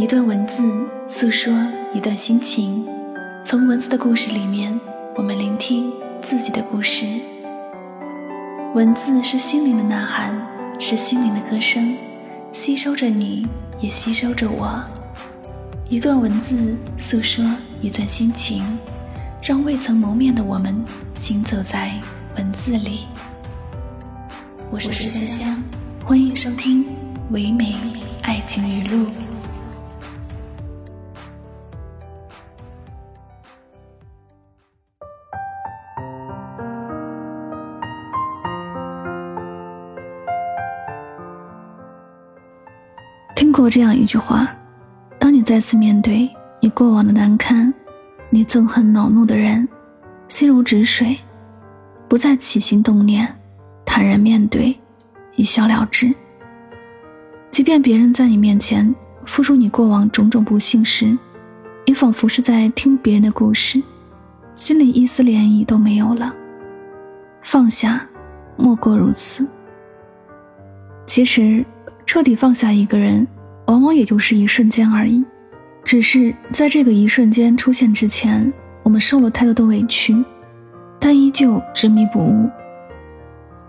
一段文字诉说一段心情，从文字的故事里面，我们聆听自己的故事。文字是心灵的呐喊，是心灵的歌声，吸收着你，也吸收着我。一段文字诉说一段心情，让未曾谋面的我们行走在文字里。我是香香，欢迎收听唯美爱情语录。过这样一句话：当你再次面对你过往的难堪，你憎恨恼怒的人，心如止水，不再起心动念，坦然面对，一笑了之。即便别人在你面前复述你过往种种不幸时，你仿佛是在听别人的故事，心里一丝涟漪都没有了。放下，莫过如此。其实，彻底放下一个人。往往也就是一瞬间而已，只是在这个一瞬间出现之前，我们受了太多的委屈，但依旧执迷不悟；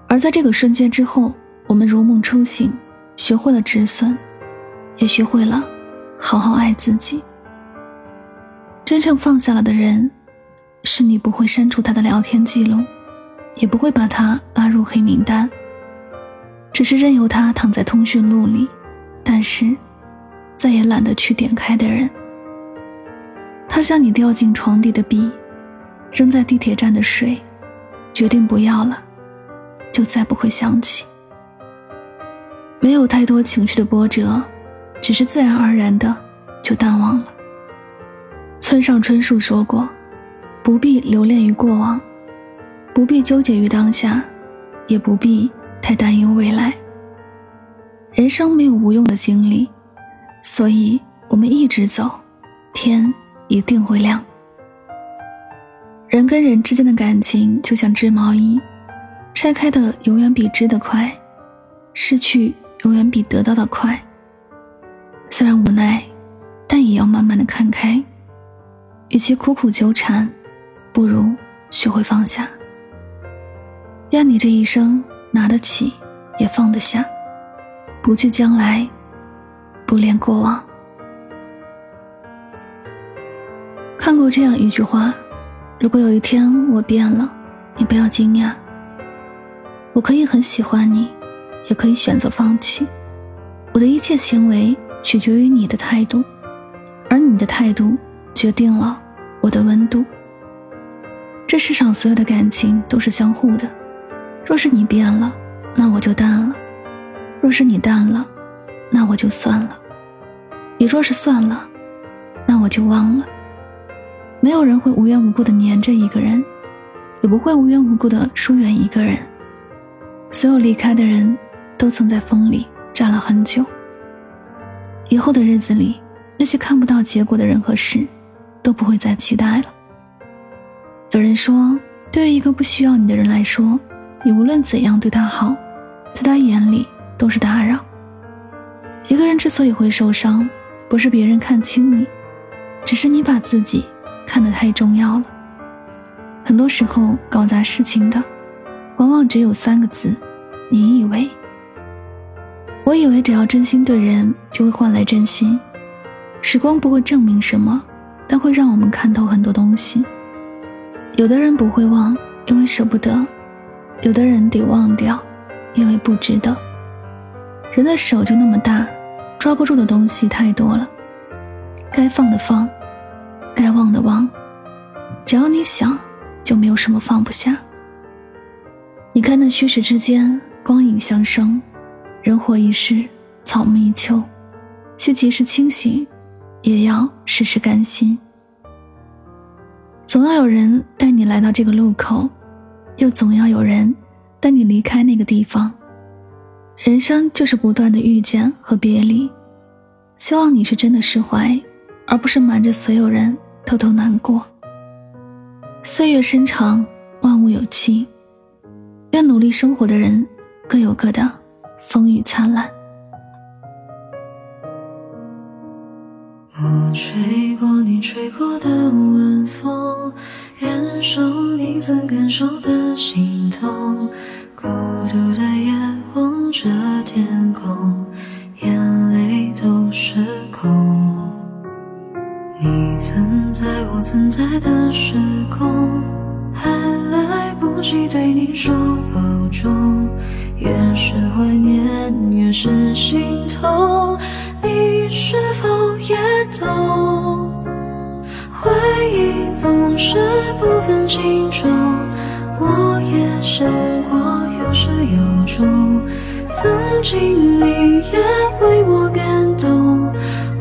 而在这个瞬间之后，我们如梦初醒，学会了止损，也学会了好好爱自己。真正放下了的人，是你不会删除他的聊天记录，也不会把他拉入黑名单，只是任由他躺在通讯录里，但是。再也懒得去点开的人，他像你掉进床底的笔，扔在地铁站的水，决定不要了，就再不会想起。没有太多情绪的波折，只是自然而然的就淡忘了。村上春树说过：“不必留恋于过往，不必纠结于当下，也不必太担忧未来。人生没有无用的经历。”所以，我们一直走，天一定会亮。人跟人之间的感情就像织毛衣，拆开的永远比织的快，失去永远比得到的快。虽然无奈，但也要慢慢的看开。与其苦苦纠缠，不如学会放下。愿你这一生拿得起，也放得下，不惧将来。不恋过往。看过这样一句话：如果有一天我变了，你不要惊讶。我可以很喜欢你，也可以选择放弃。我的一切行为取决于你的态度，而你的态度决定了我的温度。这世上所有的感情都是相互的。若是你变了，那我就淡了；若是你淡了，那我就算了。你若是算了，那我就忘了。没有人会无缘无故的黏着一个人，也不会无缘无故的疏远一个人。所有离开的人都曾在风里站了很久。以后的日子里，那些看不到结果的人和事，都不会再期待了。有人说，对于一个不需要你的人来说，你无论怎样对他好，在他眼里都是打扰。一个人之所以会受伤。不是别人看轻你，只是你把自己看得太重要了。很多时候搞砸事情的，往往只有三个字：你以为。我以为只要真心对人，就会换来真心。时光不会证明什么，但会让我们看透很多东西。有的人不会忘，因为舍不得；有的人得忘掉，因为不值得。人的手就那么大。抓不住的东西太多了，该放的放，该忘的忘，只要你想，就没有什么放不下。你看那虚实之间，光影相生，人活一世，草木一秋，需及时清醒，也要时时甘心。总要有人带你来到这个路口，又总要有人带你离开那个地方。人生就是不断的遇见和别离，希望你是真的释怀，而不是瞒着所有人偷偷难过。岁月深长，万物有期，愿努力生活的人各有各的风雨灿烂。我吹过你吹过的晚风，感受你曾感受的心痛。孤独的夜着天空，眼泪都失控。你存在我存在的时空，还来不及对你说保重。越是怀念，越是心痛。你是否也懂？回忆总是不分轻重，我也想过有始有终。曾经你也为我感动，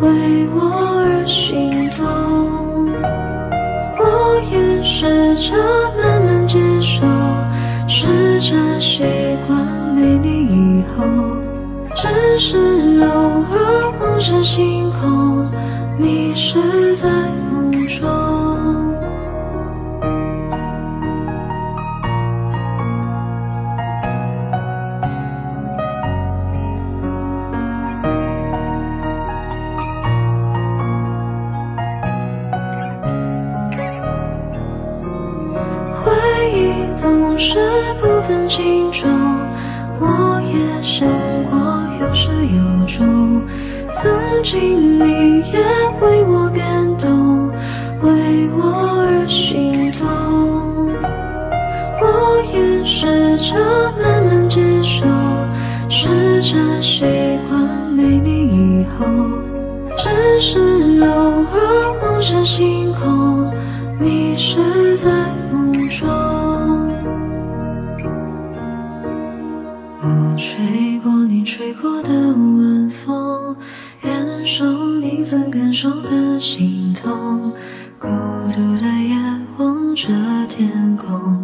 为我而心动。我也试着慢慢接受，试着习惯没你以后，只是偶尔望着星空，迷失在梦中。心中，我也想过有始有终。曾经你也为我感动，为我而心动。我也试着慢慢接受，试着习惯没你以后，只是偶尔望着星空，迷失在梦中。吹过你吹过的晚风，感受你曾感受的心痛。孤独的夜望着天空，